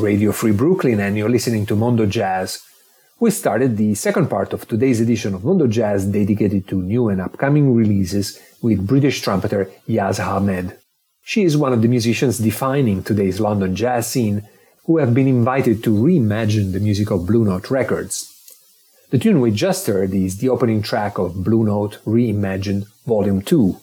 Radio Free Brooklyn, and you're listening to Mondo Jazz. We started the second part of today's edition of Mondo Jazz dedicated to new and upcoming releases with British trumpeter Yazz Ahmed. She is one of the musicians defining today's London jazz scene who have been invited to reimagine the music of Blue Note Records. The tune we just heard is the opening track of Blue Note Reimagined Volume 2.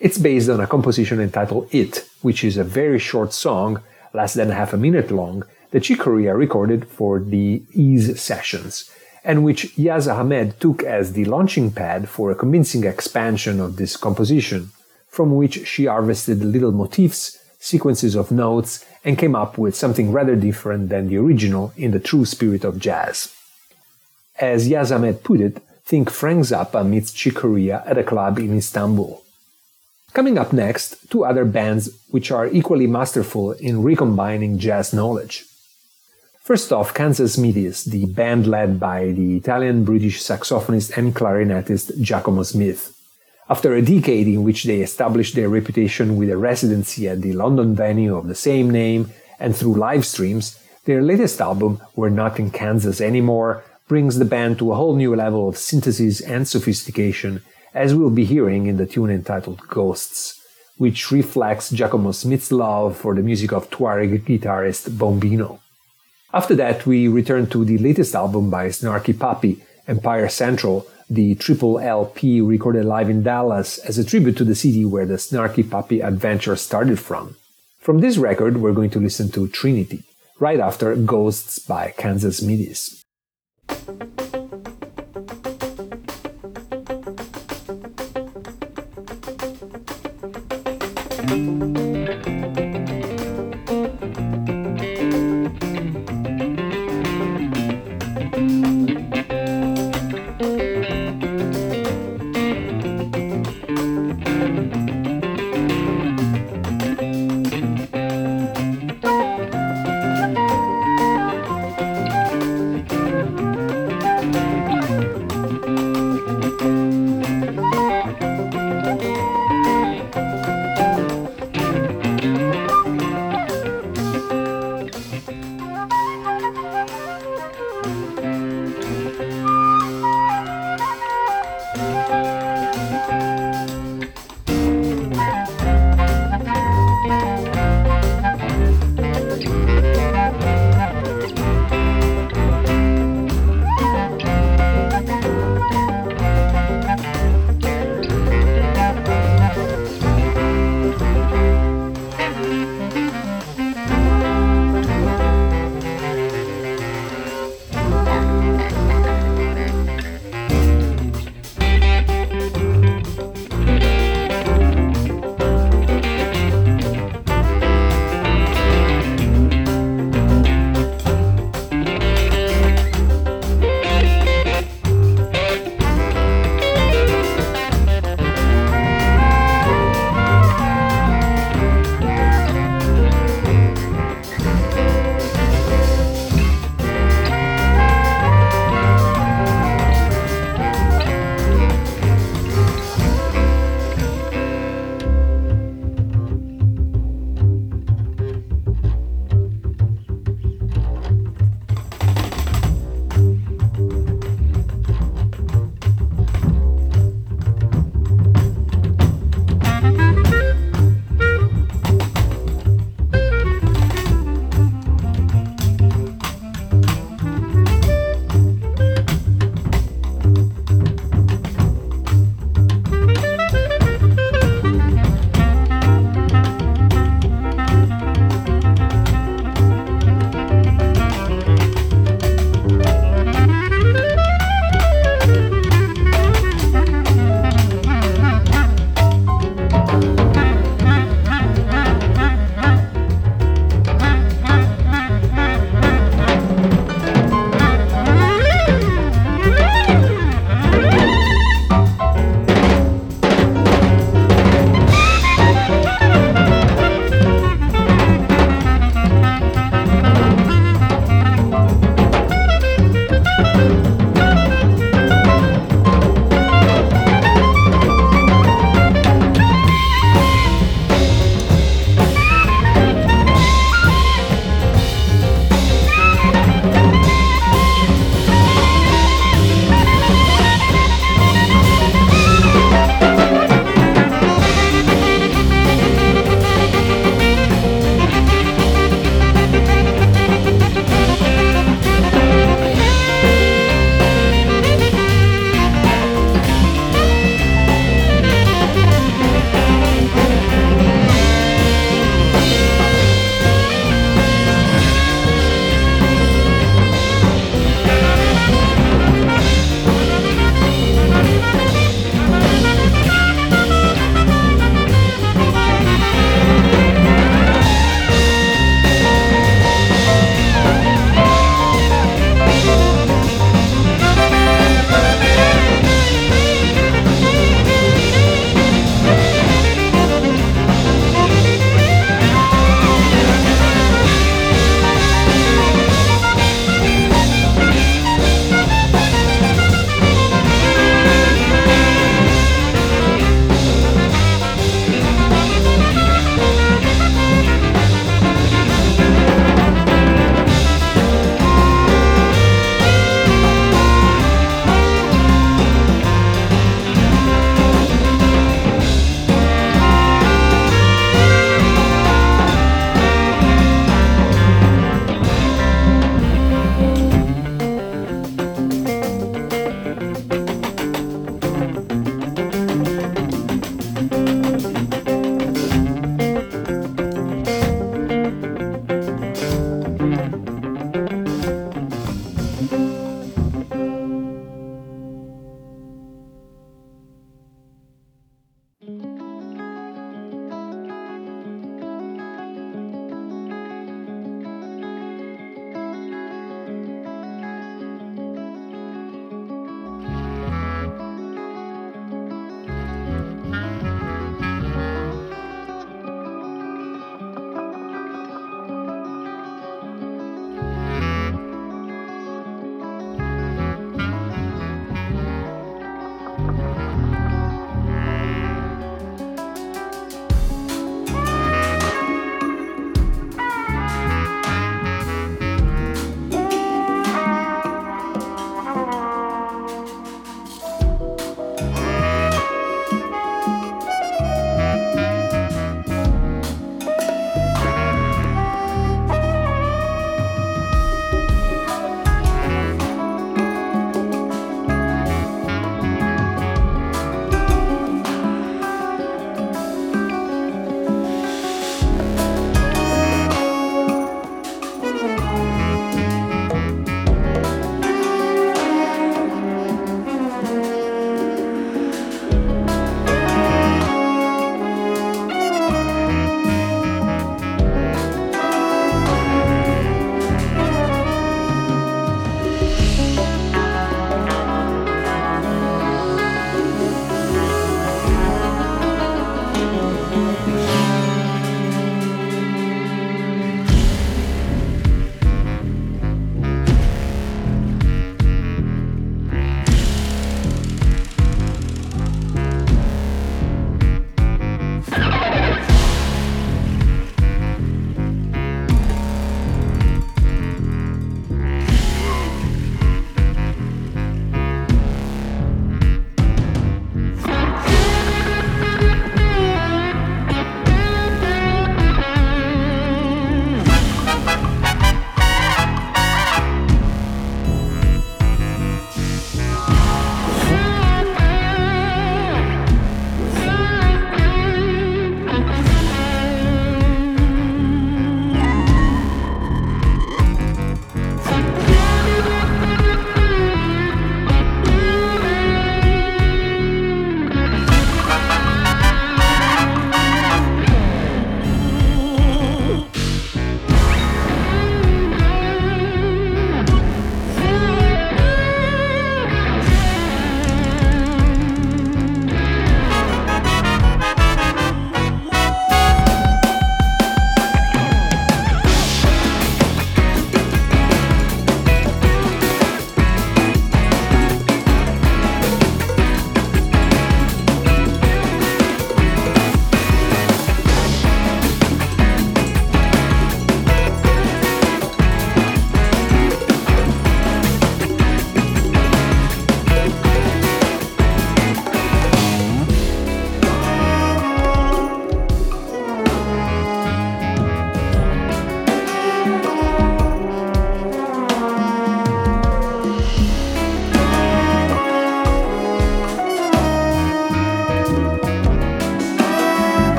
It's based on a composition entitled It, which is a very short song less than half a minute long, that Chick Corea recorded for the Is sessions, and which Yazz Ahmed took as the launching pad for a convincing expansion of this composition, from which she harvested little motifs, sequences of notes, and came up with something rather different than the original in the true spirit of jazz. As Yazz Ahmed put it, think Frank Zappa meets Chick Corea at a club in Istanbul. Coming up next, two other bands which are equally masterful in recombining jazz knowledge. First off, Kansas Smitty's, the band led by the Italian British saxophonist and clarinetist Giacomo Smith. After a decade in which they established their reputation with a residency at the London venue of the same name and through live streams, their latest album, We're Not in Kansas Anymore, brings the band to a whole new level of synthesis and sophistication as we'll be hearing in the tune entitled Ghosts, which reflects Giacomo Smith's love for the music of Tuareg guitarist Bombino. After that, we return to the latest album by Snarky Puppy, Empire Central, the triple LP recorded live in Dallas as a tribute to the city where the Snarky Puppy adventure started from. From this record, we're going to listen to Trinity, right after Ghosts by Kansas Smitty's.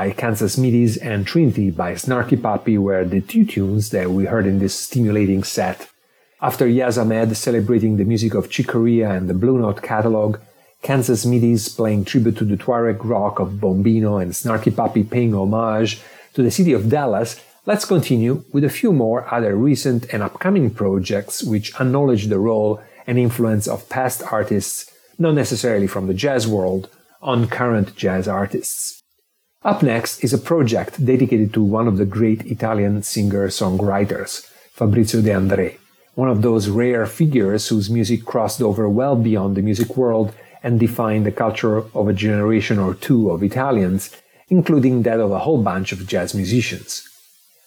By Kansas Smitty's and Trinity by Snarky Puppy were the two tunes that we heard in this stimulating set. After Yazz Ahmed celebrating the music of Chick Corea and the Blue Note catalog, Kansas Smitty's playing tribute to the Tuareg rock of Bombino and Snarky Puppy paying homage to the city of Dallas, let's continue with a few more other recent and upcoming projects which acknowledge the role and influence of past artists, not necessarily from the jazz world, on current jazz artists. Up next is a project dedicated to one of the great Italian singer-songwriters, Fabrizio De André, one of those rare figures whose music crossed over well beyond the music world and defined the culture of a generation or two of Italians, including that of a whole bunch of jazz musicians.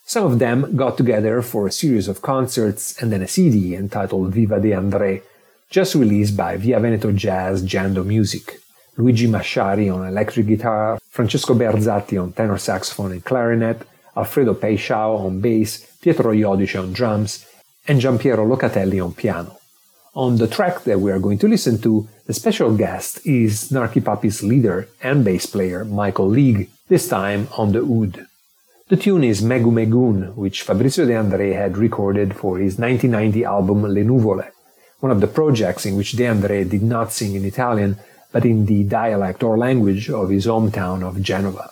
Some of them got together for a series of concerts and then a CD entitled Viva De André, just released by Via Veneto Jazz Jando Music. Luigi Masciari on electric guitar, Francesco Bearzatti on tenor saxophone and clarinet, Alfredo Paixão on bass, Pietro Iodice on drums, and Giampiero Locatelli on piano. On the track that we are going to listen to, the special guest is Snarky Puppy's leader and bass player Michael League, this time on the oud. The tune is Megu Megun, which Fabrizio De André had recorded for his 1990 album Le Nuvole, one of the projects in which De André did not sing in Italian, but in the dialect or language of his hometown of Genova.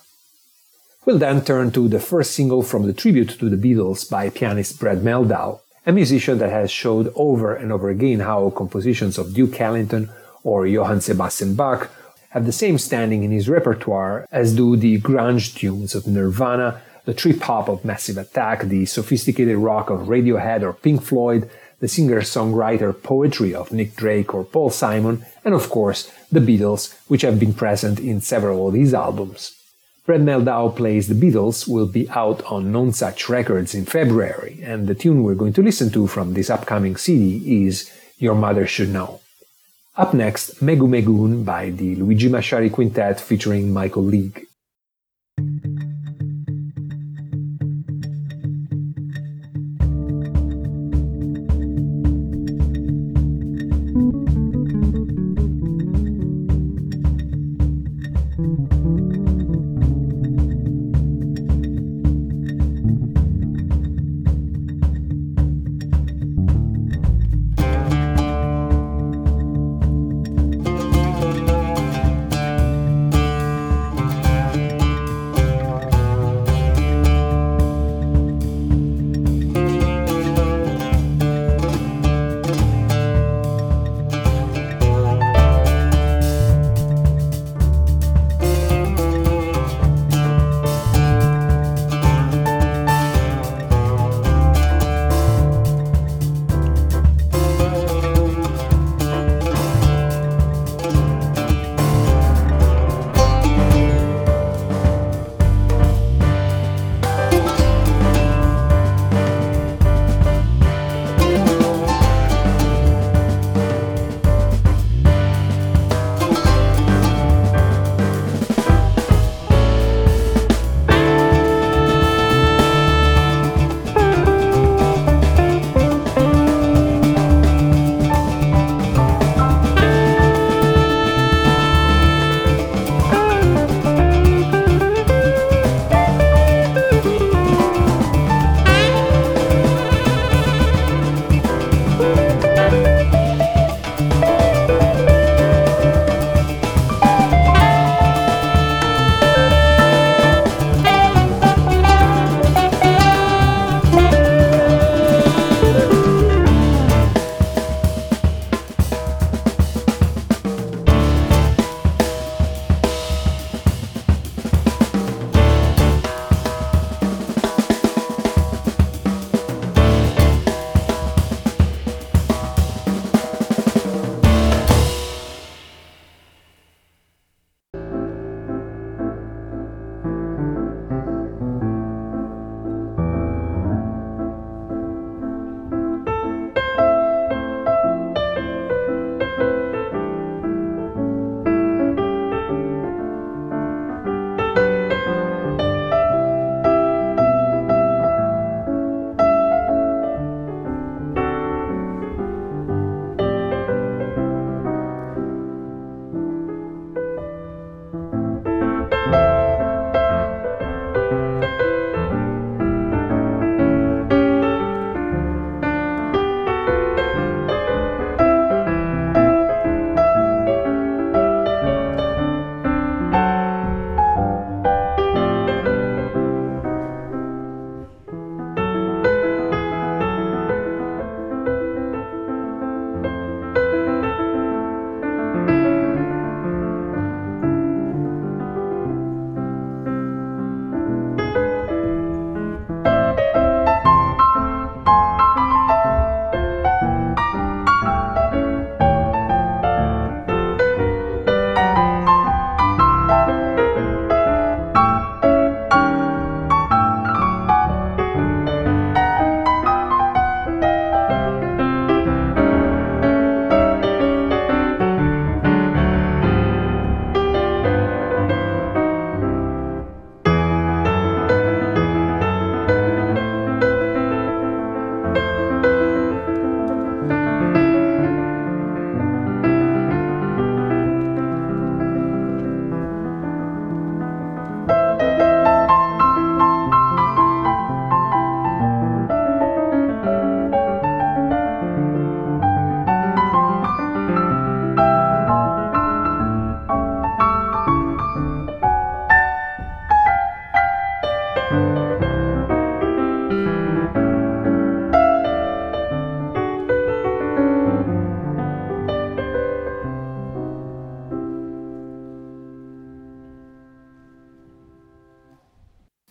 We'll then turn to the first single from the tribute to the Beatles by pianist Brad Mehldau, a musician that has showed over and over again how compositions of Duke Ellington or Johann Sebastian Bach have the same standing in his repertoire as do the grunge tunes of Nirvana, the trip hop of Massive Attack, the sophisticated rock of Radiohead or Pink Floyd, the singer-songwriter poetry of Nick Drake or Paul Simon, and of course, the Beatles, which have been present in several of his albums. Brad Mehldau Plays the Beatles will be out on Nonesuch Records in February, and the tune we're going to listen to from this upcoming CD is Your Mother Should Know. Up next, Megu Megun by the Luigi Masciari Quintet featuring Michael League.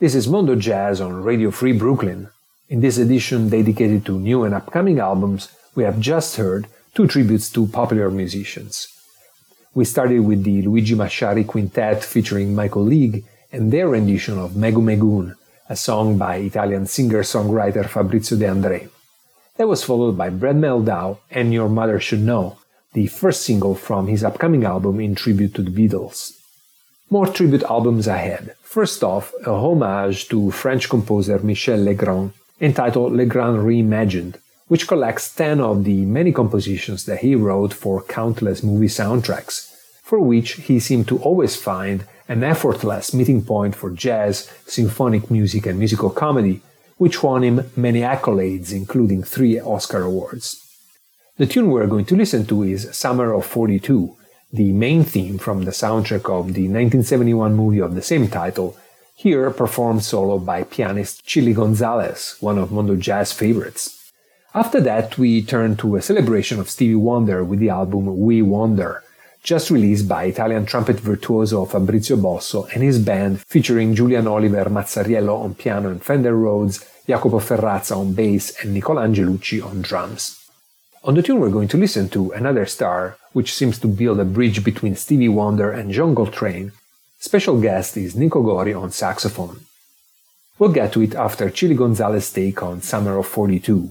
This is Mondo Jazz on Radio Free Brooklyn. In this edition dedicated to new and upcoming albums, we have just heard two tributes to popular musicians. We started with the Luigi Masciari Quintet featuring Michael League and their rendition of Megu Megun, a song by Italian singer-songwriter Fabrizio De André. That was followed by Brad Mehldau and Your Mother Should Know, the first single from his upcoming album in tribute to the Beatles. More tribute albums ahead. First off, a homage to French composer Michel Legrand, entitled Legrand Reimagined, which collects 10 of the many compositions that he wrote for countless movie soundtracks, for which he seemed to always find an effortless meeting point for jazz, symphonic music, and musical comedy, which won him many accolades, including three Oscar awards. The tune we're going to listen to is Summer of 42, the main theme from the soundtrack of the 1971 movie of the same title, here performed solo by pianist Chilly Gonzales, one of Mondo Jazz favorites. After that, we turn to a celebration of Stevie Wonder with the album We Wonder, just released by Italian trumpet virtuoso Fabrizio Bosso and his band featuring Julian Oliver Mazzariello on piano and Fender Rhodes, Jacopo Ferrazza on bass and Nicola Angelucci on drums. On the tune we're going to listen to, Another Star, which seems to build a bridge between Stevie Wonder and John Coltrane, special guest is Nico Gori on saxophone. We'll get to it after Chilly Gonzales' take on Summer of 42.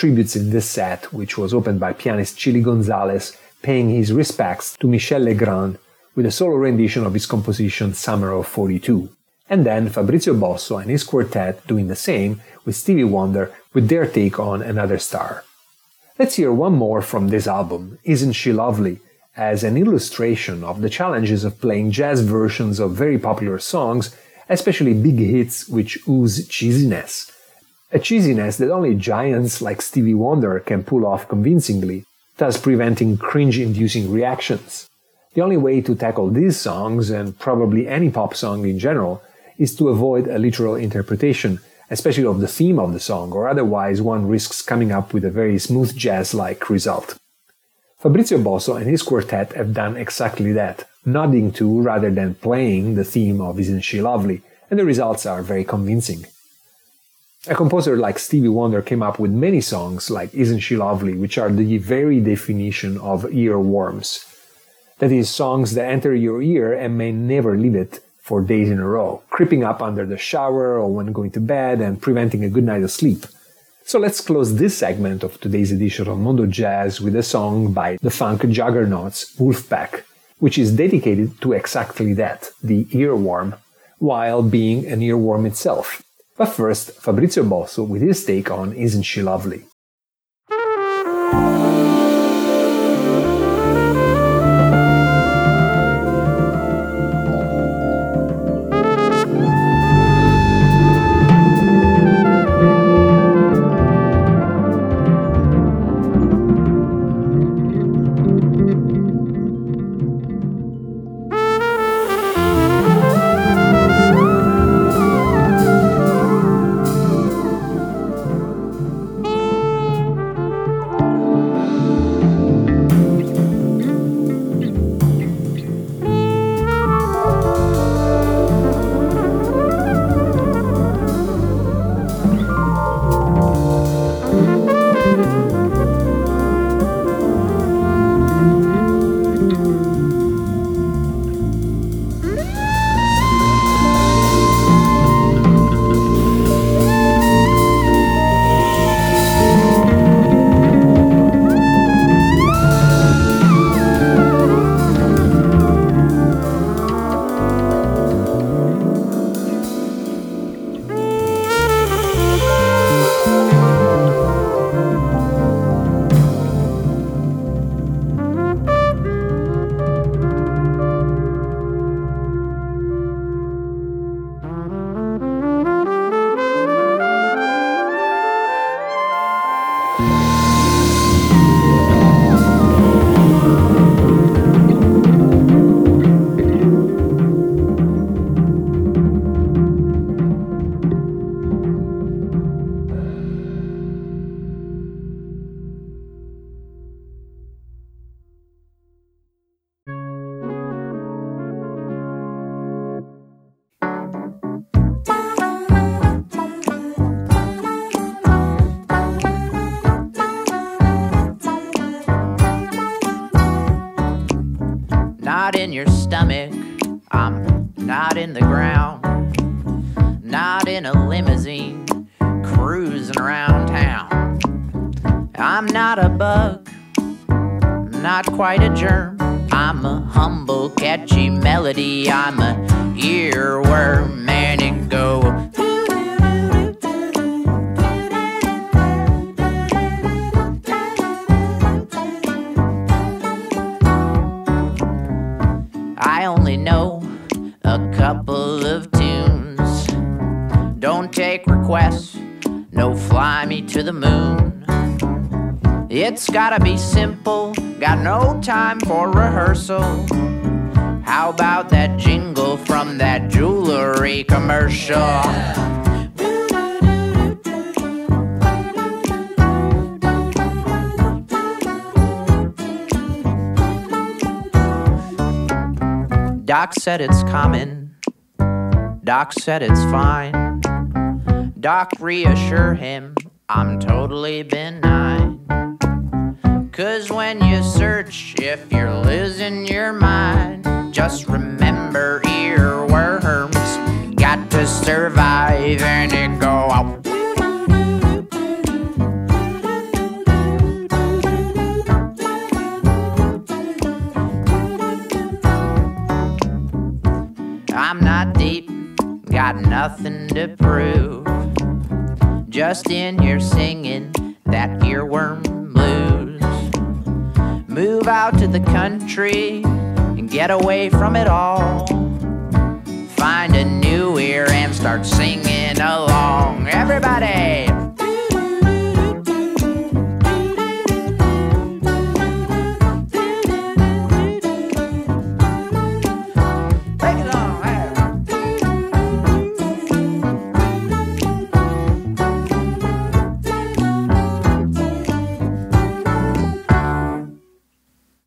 Tributes in this set, which was opened by pianist Chilly Gonzales paying his respects to Michel Legrand with a solo rendition of his composition Summer of 42. And then Fabrizio Bosso and his quartet doing the same with Stevie Wonder with their take on Another Star. Let's hear one more from this album, Isn't She Lovely, as an illustration of the challenges of playing jazz versions of very popular songs, especially big hits which ooze cheesiness. A cheesiness that only giants like Stevie Wonder can pull off convincingly, thus preventing cringe inducing reactions. The only way to tackle these songs, and probably any pop song in general, is to avoid a literal interpretation, especially of the theme of the song, or otherwise one risks coming up with a very smooth jazz like result. Fabrizio Bosso and his quartet have done exactly that, nodding to rather than playing the theme of Isn't She Lovely, and the results are very convincing. A composer like Stevie Wonder came up with many songs like Isn't She Lovely, which are the very definition of earworms. That is, songs that enter your ear and may never leave it for days in a row, creeping up under the shower or when going to bed and preventing a good night of sleep. So let's close this segment of today's edition of Mondo Jazz with a song by the funk juggernauts Vulfpeck, which is dedicated to exactly that, the earworm, while being an earworm itself. But first, Fabrizio Bosso with his take on Isn't She Lovely? not in your stomach. I'm not in the ground. Not in a limousine, cruising around town. I'm not a bug, not quite a germ. I'm a humble, catchy melody. I'm a earworm, and go. Gotta be simple, got no time for rehearsal. How about that jingle from that jewelry commercial? Doc said it's common. Doc said it's fine. Doc reassure him, I'm totally benign. Cause when you search, if you're losing your mind, just remember earworms. Got to survive and it go out. I'm not deep, got nothing to prove. Just in here singing that earworm blues. Move out to the country and get away from it all. Find a new ear and start singing along. Everybody!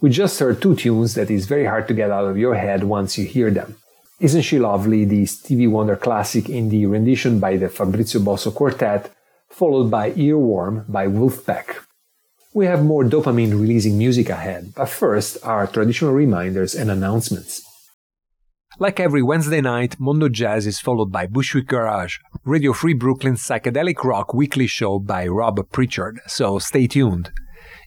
We just heard two tunes that is very hard to get out of your head once you hear them. Isn't She Lovely, the Stevie Wonder classic in the rendition by the Fabrizio Bosso Quartet, followed by Earworm by Vulfpeck. We have more dopamine releasing music ahead, but first our traditional reminders and announcements. Like every Wednesday night, Mondo Jazz is followed by Bushwick Garage, Radio Free Brooklyn's psychedelic rock weekly show by Rob Pritchard, so stay tuned.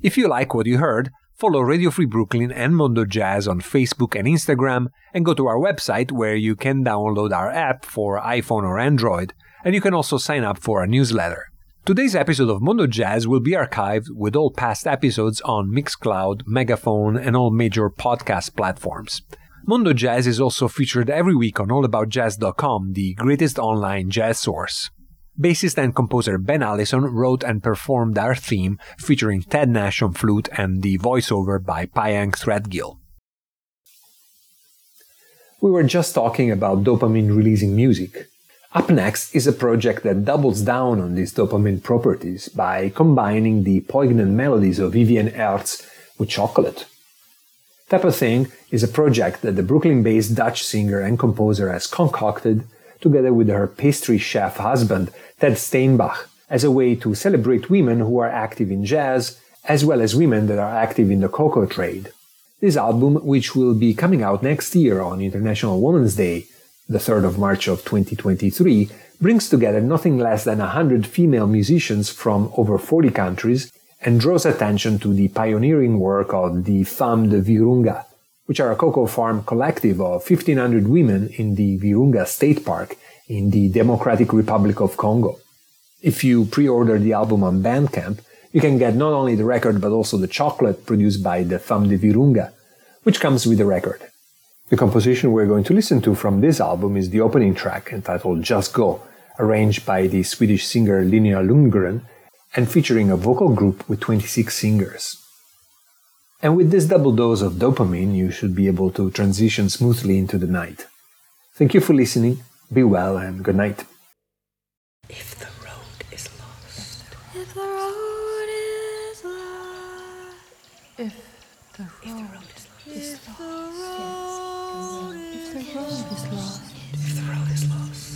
If you like what you heard, follow Radio Free Brooklyn and Mondo Jazz on Facebook and Instagram, and go to our website where you can download our app for iPhone or Android, and you can also sign up for our newsletter. Today's episode of Mondo Jazz will be archived with all past episodes on Mixcloud, Megaphone, and all major podcast platforms. Mondo Jazz is also featured every week on allaboutjazz.com, the greatest online jazz source. Bassist and composer Ben Allison wrote and performed our theme featuring Ted Nash on flute and the voiceover by Payang Threadgill. We were just talking about dopamine releasing music. Up next is a project that doubles down on these dopamine properties by combining the poignant melodies of Vivian Hertz with chocolate. Type of Thing is a project that the Brooklyn based Dutch singer and composer has concocted together with her pastry chef husband, Ted Steinbach, as a way to celebrate women who are active in jazz, as well as women that are active in the cocoa trade. This album, which will be coming out next year on International Women's Day, the 3rd of March of 2023, brings together nothing less than 100 female musicians from over 40 countries and draws attention to the pioneering work of the Femmes de Virunga, which are a cocoa farm collective of 1500 women in the Virunga State Park in the Democratic Republic of Congo. If you pre-order the album on Bandcamp, you can get not only the record but also the chocolate produced by the Femmes de Virunga, which comes with the record. The composition we're going to listen to from this album is the opening track entitled Just Go, arranged by the Swedish singer Linnea Lundgren and featuring a vocal group with 26 singers. And with this double dose of dopamine, you should be able to transition smoothly into the night. Thank you for listening, be well, and good night. If the road is lost, If the road is lost, if the road is if the road if the road is lost, if the road is lost,